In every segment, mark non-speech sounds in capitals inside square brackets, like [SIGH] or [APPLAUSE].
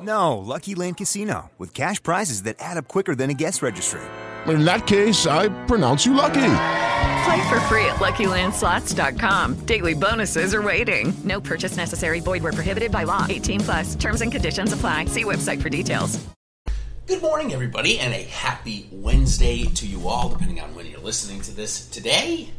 No, Lucky Land Casino with cash prizes that add up quicker than a guest registry. In that case, I pronounce you lucky. Play for free at LuckyLandSlots.com. Daily bonuses are waiting. No purchase necessary. Void where prohibited by law. 18 plus. Terms and conditions apply. See website for details. Good morning, everybody, and a happy Wednesday to you all, depending on when you're listening to this today.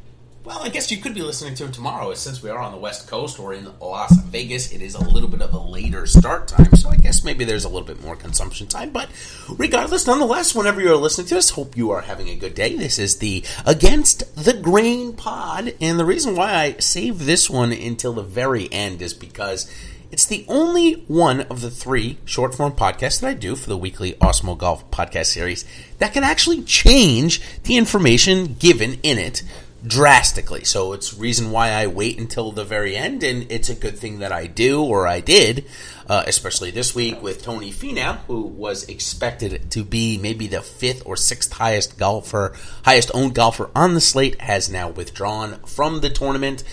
Well, I guess you could be listening to it tomorrow, since we are on the West Coast or in Las Vegas. It is a little bit of a later start time, so I guess maybe there's a little bit more consumption time. But regardless, nonetheless, whenever you're listening to this, hope you are having a good day. This is the Against the Grain pod, and the reason why I save this one until the very end is because it's the only one of the three short form podcasts that I do for the weekly Awesemo Golf podcast series that can actually change the information given in it drastically. So it's reason why I wait until the very end, and it's a good thing that I do or I did, uh, especially this week with Tony Finau, who was expected to be maybe the fifth or sixth highest golfer, highest owned golfer on the slate, has now withdrawn from the tournament.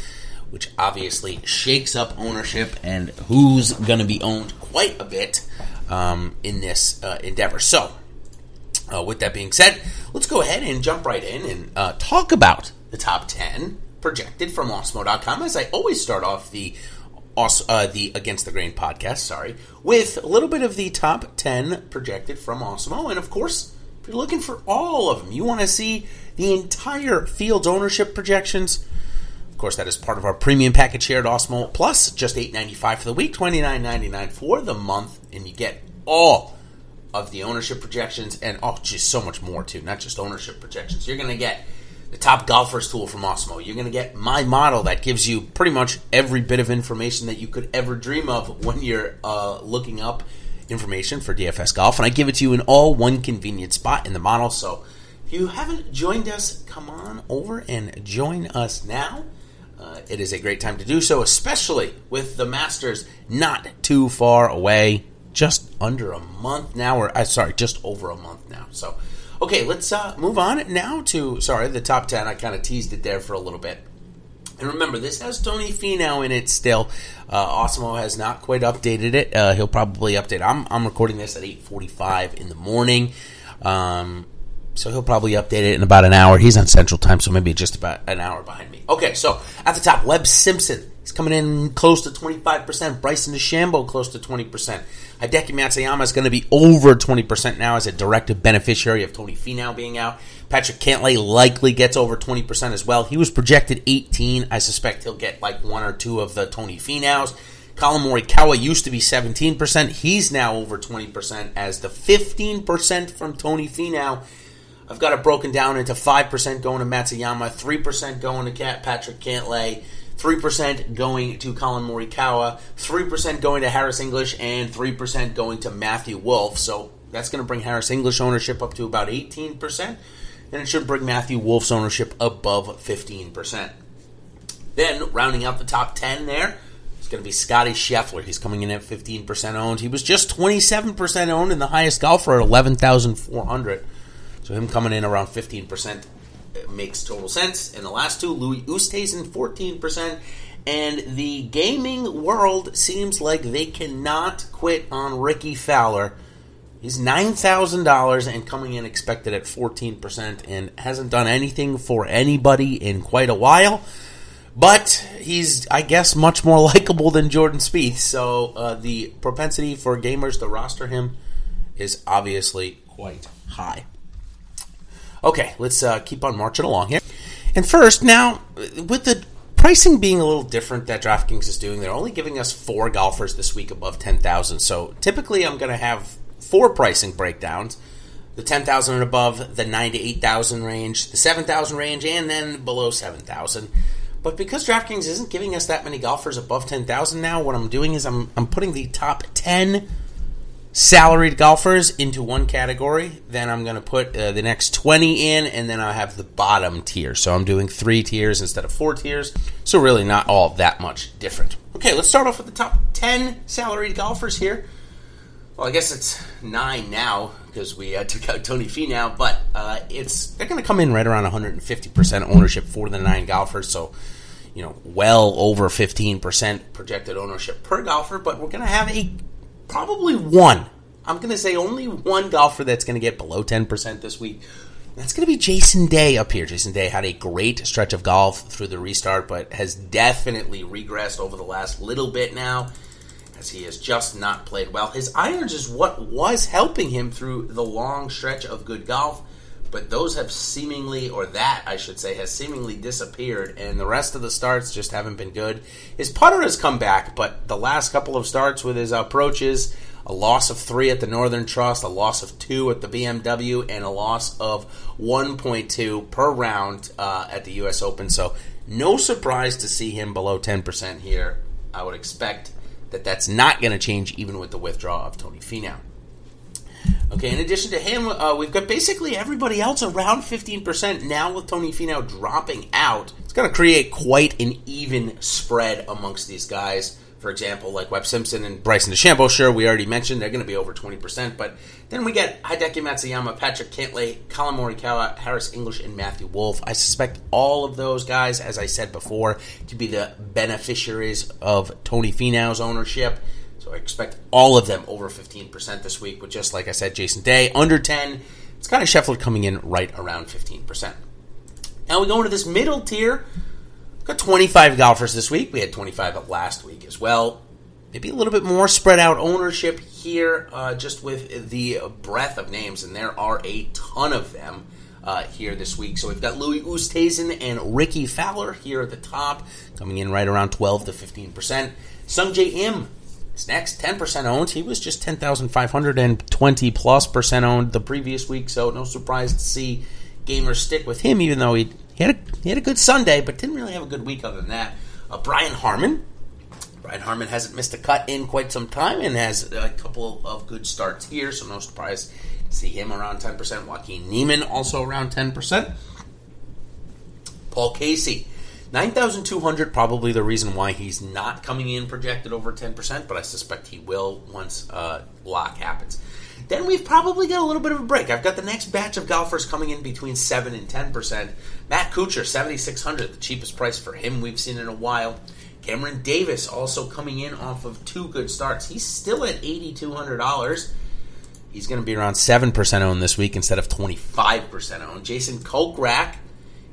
Which obviously shakes up ownership and who's going to be owned quite a bit um, in this uh, endeavor. So, uh, with that being said, let's go ahead and jump right in and uh, talk about the top 10 projected from Awesemo.com. As I always start off the uh, the Against the Grain podcast, sorry, with a little bit of the top 10 projected from Awesemo. And of course, if you're looking for all of them, you want to see the entire field's ownership projections. Of course, that is part of our premium package here at Awesemo Plus, just $8.95 for the week, $29.99 for the month, and you get all of the ownership projections and oh, just so much more too. Not just ownership projections. You're going to get the top golfers tool from Awesemo. You're going to get my model that gives you pretty much every bit of information that you could ever dream of when you're uh, looking up information for DFS golf, and I give it to you in all one convenient spot in the model. So if you haven't joined us, come on over and join us now. Uh, it is a great time to do so, especially with the Masters not too far away, just under a month now, or uh, sorry, just over a month now. So, okay, let's uh, move on now to sorry the top ten. I kind of teased it there for a little bit. And remember, this has Tony Finau in it still. Uh, Awesemo has not quite updated it. Uh, he'll probably update. I'm, I'm recording this at 8:45 in the morning. Um, so he'll probably update it in about an hour. He's on Central Time, so maybe just about an hour behind me. Okay, so at the top, Webb Simpson. He's coming in close to 25%. Bryson DeChambeau close to 20%. Hideki Matsuyama is going to be over 20% now as a direct beneficiary of Tony Finau being out. Patrick Cantlay likely gets over 20% as well. He was projected 18. I suspect he'll get like one or two of the Tony Finaus. Collin Morikawa used to be 17%. He's now over 20% as the 15% from Tony Finau I've got it broken down into 5% going to Matsuyama, 3% going to Patrick Cantlay, 3% going to Collin Morikawa, 3% going to Harris English, and 3% going to Matthew Wolff. So that's going to bring Harris English ownership up to about 18%, and it should bring Matthew Wolff's ownership above 15%. Then, rounding out the top 10 there, it's going to be Scottie Scheffler. He's coming in at 15% owned. He was just 27% owned and the highest golfer at 11,400. So him coming in around 15% makes total sense. And the last two, Louis Oosthuizen, 14%. And the gaming world seems like they cannot quit on Rickie Fowler. He's $9,000 and coming in expected at 14% and hasn't done anything for anybody in quite a while. But he's, I guess, much more [LAUGHS] likable than Jordan Spieth. So uh, the propensity for gamers to roster him is obviously quite high. Okay, let's uh, keep on marching along here. And first, now, with the pricing being a little different that DraftKings is doing. They're only giving us four golfers this week above 10,000. So typically I'm going to have four pricing breakdowns the 10,000 and above, the 9 to 8,000 range, the 7,000 range, and then below 7,000. But because DraftKings isn't giving us that many golfers above 10,000 now, what I'm doing is I'm, I'm putting the top 10 salaried golfers into one category. Then I'm going to put uh, the next 20 in, and then I have the bottom tier. So I'm doing three tiers instead of four tiers. So really not all that much different. Okay, let's start off with the top 10 salaried golfers here. Well, I guess it's nine now because we uh, [LAUGHS] took out Tony Finau, but uh, it's they're going to come in right around 150% ownership for the nine golfers. So, you know, well over 15% projected ownership per golfer. But we're going to have a probably one. I'm going to say only one golfer that's going to get below 10% this week. That's going to be Jason Day up here. Jason Day had a great stretch of golf through the restart, but has definitely regressed over the last little bit now as he has just not played well. His irons is what was helping him through the long stretch of good golf, but those have seemingly, or that I should say, has seemingly disappeared, and the rest of the starts just haven't been good. His putter has come back, but the last couple of starts with his approaches, a loss of three at the Northern Trust, a loss of two at the BMW, and a loss of 1.2 per round uh, at the U.S. Open. So, no surprise to see him below 10% here. I would expect that that's not going to change even with the withdrawal of Tony Finau. Okay, in addition to him, uh, we've got basically everybody else around 15%. Now, with Tony Finau dropping out, it's going to create quite an even spread amongst these guys. For example, like Webb Simpson and Bryson DeChambeau, sure, we already mentioned they're going to be over 20%, but then we get Hideki Matsuyama, Patrick Cantlay, Collin Morikawa, Harris English, and Matthew Wolff. I suspect all of those guys, as I said before, to be the beneficiaries of Tony Finau's ownership. So I expect all of them over 15% this week, with just like I said, Jason Day under 10. It's kind of Scheffler coming in right around 15%. Now we go into this middle tier Got 25 golfers this week. We had 25 last week as well. Maybe a little bit more spread out ownership here, uh, just with the breadth of names, and there are a ton of them uh, here this week. So we've got Louis Oosthuizen and Rickie Fowler here at the top, coming in right around 12 to 15 percent. Sungjae Im is next, 10 percent owned. He was just 10,520 plus percent owned the previous week, so no surprise to see gamers stick with him, even though he he had a, he had a good Sunday, but didn't really have a good week other than that. Uh, Brian Harman. Brian Harman hasn't missed a cut in quite some time and has a couple of good starts here, so no surprise to see him around 10%. Joaquin Niemann also around 10%. Paul Casey. 9,200, probably the reason why he's not coming in projected over 10%, but I suspect he will once uh, lock happens then we've probably got a little bit of a break. I've got the next batch of golfers coming in between 7 and 10%. Matt Kuchar, 7600 the cheapest price for him we've seen in a while. Cameron Davis also coming in off of two good starts. He's still at $8,200. He's going to be around 7% owned this week instead of 25% owned. Jason Kokrak,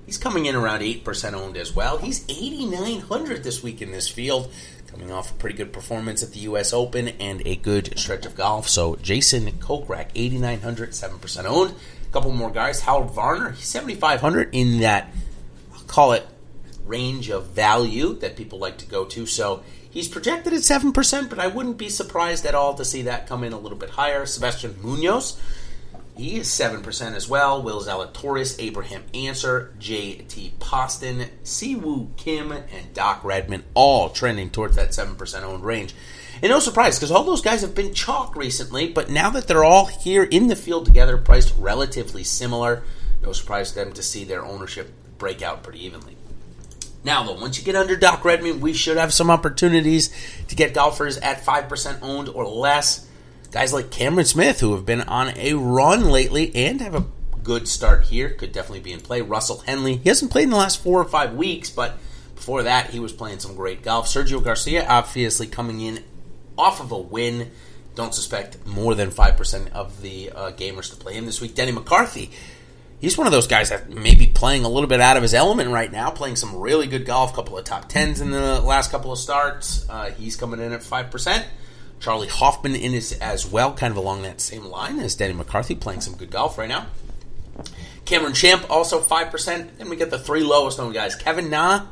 he's coming in around 8% owned as well. He's 8,900 this week in this field coming off a pretty good performance at the U.S. Open and a good stretch of golf. So Jason Kokrak, 8,900, 7% owned. A couple more guys. Harold Varner, 7,500 in that, I'll call it, range of value that people like to go to. So he's projected at 7%, but I wouldn't be surprised at all to see that come in a little bit higher. Sebastian Munoz, he is 7% as well. Will Zalatoris, Abraham Ancer, J.T. Poston, Siwoo Kim, and Doc Redman all trending towards that 7% owned range. And no surprise, because all those guys have been chalk recently, but now that they're all here in the field together, priced relatively similar, no surprise to them to see their ownership break out pretty evenly. Now, though, once you get under Doc Redman, we should have some opportunities to get golfers at 5% owned or less guys like Cameron Smith, who have been on a run lately and have a good start here, could definitely be in play. Russell Henley, he hasn't played in the last four or five weeks, but before that, he was playing some great golf. Sergio Garcia, obviously coming in off of a win. Don't suspect more than 5% of the uh, gamers to play him this week. Denny McCarthy, he's one of those guys that may be playing a little bit out of his element right now, playing some really good golf, couple of top tens in the last couple of starts. Uh, he's coming in at 5%. Charley Hoffman in as well, kind of along that same line as Denny McCarthy, playing some good golf right now. Cameron Champ also 5%. Then we get the three lowest known guys Kevin Na,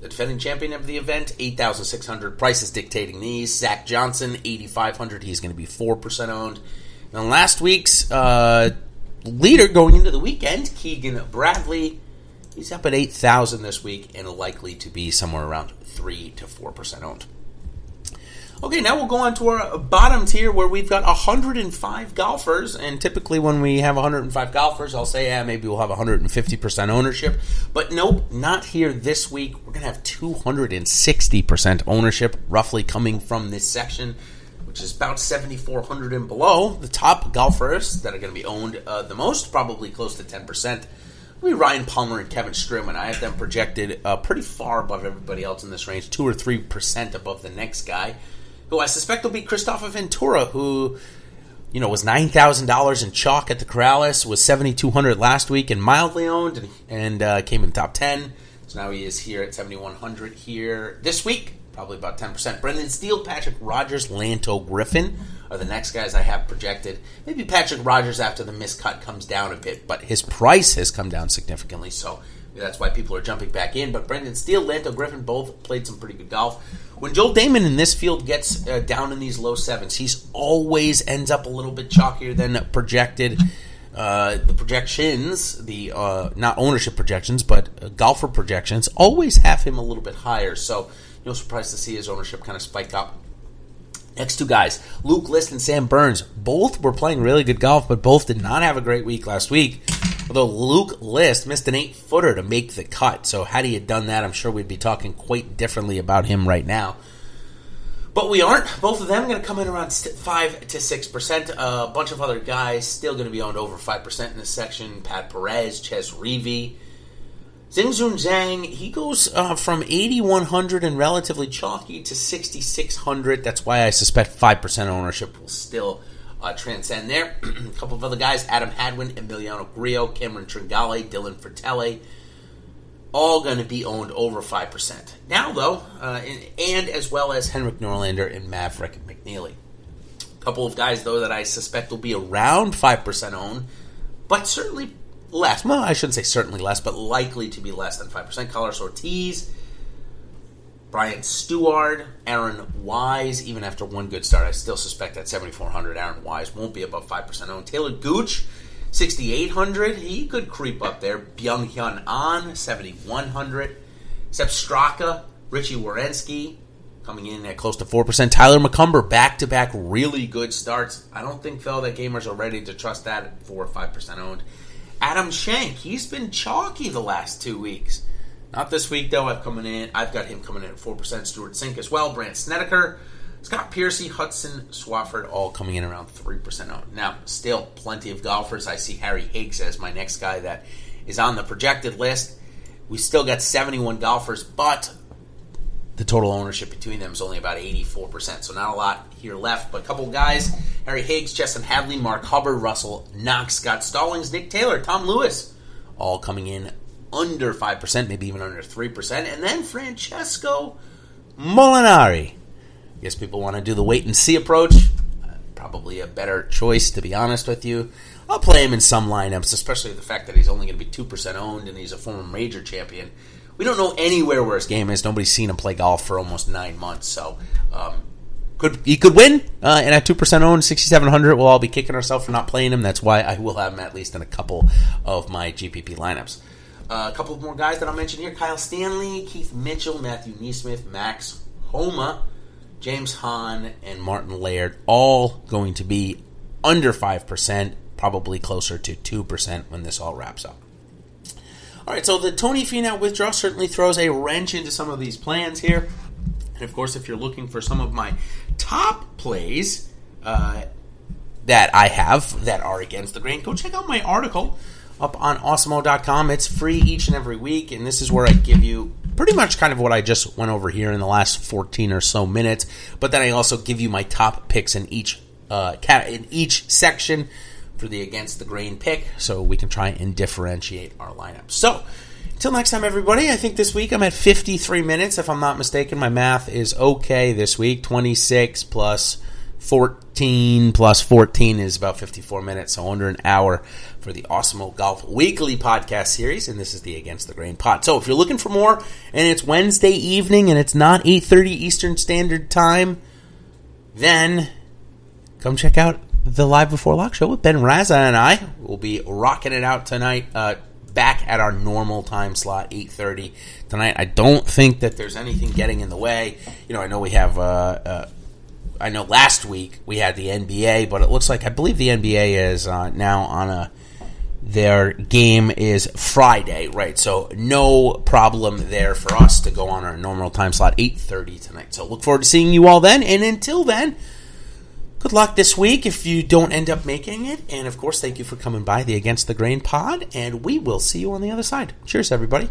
the defending champion of the event, 8,600. Price is dictating these. Zach Johnson, 8,500. He's going to be 4% owned. And last week's uh, leader going into the weekend, Keegan Bradley, he's up at 8,000 this week and likely to be somewhere around 3 to 4% owned. Okay, now we'll go on to our bottom tier where we've got 105 golfers. And typically, when we have 105 golfers, I'll say, yeah, maybe we'll have 150% ownership. But nope, not here this week. We're going to have 260% ownership, roughly coming from this section, which is about 7,400 and below. The top golfers that are going to be owned uh, the most, probably close to 10%. Be Ryan Palmer and Kevin Streelman. I have them projected uh, pretty far above everybody else in this range, 2 or 3% above the next guy who I suspect will be Kristoffer Ventura, who you know was nine thousand dollars in chalk at the Corales, was seventy two hundred last week, and mildly owned, and, and uh, came in top ten. So now he is here at seventy one hundred here this week, probably about ten percent. Brendan Steele, Patrick Rodgers, Lanto Griffin are the next guys I have projected. Maybe Patrick Rodgers after the miscut comes down a bit, but his price has come down significantly, so that's why people are jumping back in. But Brendan Steele, Lanto Griffin both played some pretty good golf. When Joel Dahmen in this field gets uh, down in these low sevens, he's always ends up a little bit chalkier than projected. Uh, the projections, the uh, not ownership projections, but uh, golfer projections, always have him a little bit higher. So, no surprise to see his ownership kind of spike up. Next two guys, Luke List and Sam Burns, both were playing really good golf, but both did not have a great week last week. Although Luke List missed an eight footer to make the cut. So, had he had done that, I'm sure we'd be talking quite differently about him right now. But we aren't. Both of them going to come in around 5 to 6%. a bunch of other guys still going to be owned over 5% in this section. Pat Perez, Chez Reavie. Xinjun Zhang, he goes uh, from 8,100 and relatively chalky to 6,600. That's why I suspect 5% ownership will still uh, transcend there. [CLEARS THROAT] a couple of other guys Adam Hadwin, Emiliano Grillo, Cameron Tringale, Dylan Frittelli, all going to be owned over 5%. Now, though, uh, and, and, as well as Henrik Norlander and Maverick McNealy. A couple of guys, though, that I suspect will be around 5% owned, but certainly less. Well, I shouldn't say certainly less, but likely to be less than 5%. Carlos Ortiz, Brian Stuard, Aaron Wise, even after one good start, I still suspect that 7,400 Aaron Wise won't be above 5% owned. Taylor Gooch, 6,800. He could creep up there. Byeong Hun An, 7,100. Sepp Straka, Richy Werenski, coming in at close to 4%. Tyler McCumber, back to back really good starts. I don't think, though, that gamers are ready to trust that at 4 or 5% owned. Adam Schenk, he's been chalky the last two weeks. Not this week though. I've coming in. I've got him coming in at four percent. Stewart Cink as well. Brandt Snedeker, Scott Piercy, Hudson Swafford, all coming in around three percent Now, still plenty of golfers. I see Harry Higgs as my next guy that is on the projected list. We still got 71 golfers, but the total ownership between them is only about 84%. So not a lot here left, but a couple guys Harry Higgs, Justin Hadley, Mark Hubbard, Russell Knox, Scott Stallings, Nick Taylor, Tom Lewis, all coming in under 5%, maybe even under 3%. And then Francesco Molinari. I guess people want to do the wait and see approach. Uh, probably a better choice, to be honest with you. I'll play him in some lineups, especially the fact that he's only going to be 2% owned and he's a former major champion. We don't know anywhere where his game is. Nobody's seen him play golf for almost nine months, so um, could he could win. Uh, and at two percent owned, sixty seven hundred, we'll all be kicking ourselves for not playing him. That's why I will have him at least in a couple of my GPP lineups. Uh, a couple more guys that I'll mention here Kyle Stanley, Keith Mitchell, Matthew NeSmith, Max Homa, James Hahn, and Martin Laird, all going to be under 5%, probably closer to 2% when this all wraps up. All right, so the Tony Finau withdrawal certainly throws a wrench into some of these plans here. And of course, if you're looking for some of my top plays uh, that I have that are against the grain, go check out my article up on awesemo.com. It's free each and every week, and this is where I give you pretty much kind of what I just went over here in the last 14 or so minutes. But then I also give you my top picks in each uh, in each section for the against the grain pick, so we can try and differentiate our lineup. So. Until next time, everybody, I think this week I'm at 53 minutes. If I'm not mistaken, my math is okay this week 26 plus 14 plus 14 is about 54 minutes, so under an hour for the Awesemo Golf Weekly podcast series, and this is the Against the Grain pod. So if you're looking for more, and it's Wednesday evening and it's not 8.30 Eastern Standard Time, then come check out the Live Before Lock show with Ben Raza and I. We'll be rocking it out tonight, uh, back at our normal time slot, 8.30 tonight. I don't think that there's anything getting in the way. You know, I know we have... Uh, uh, I know last week we had the NBA, but it looks like I believe the NBA is uh, now on a their game is Friday, right? So no problem there for us to go on our normal time slot, eight thirty tonight. So look forward to seeing you all then. And until then, good luck this week if you don't end up making it. And of course, thank you for coming by the Against the Grain pod. And we will see you on the other side. Cheers, everybody.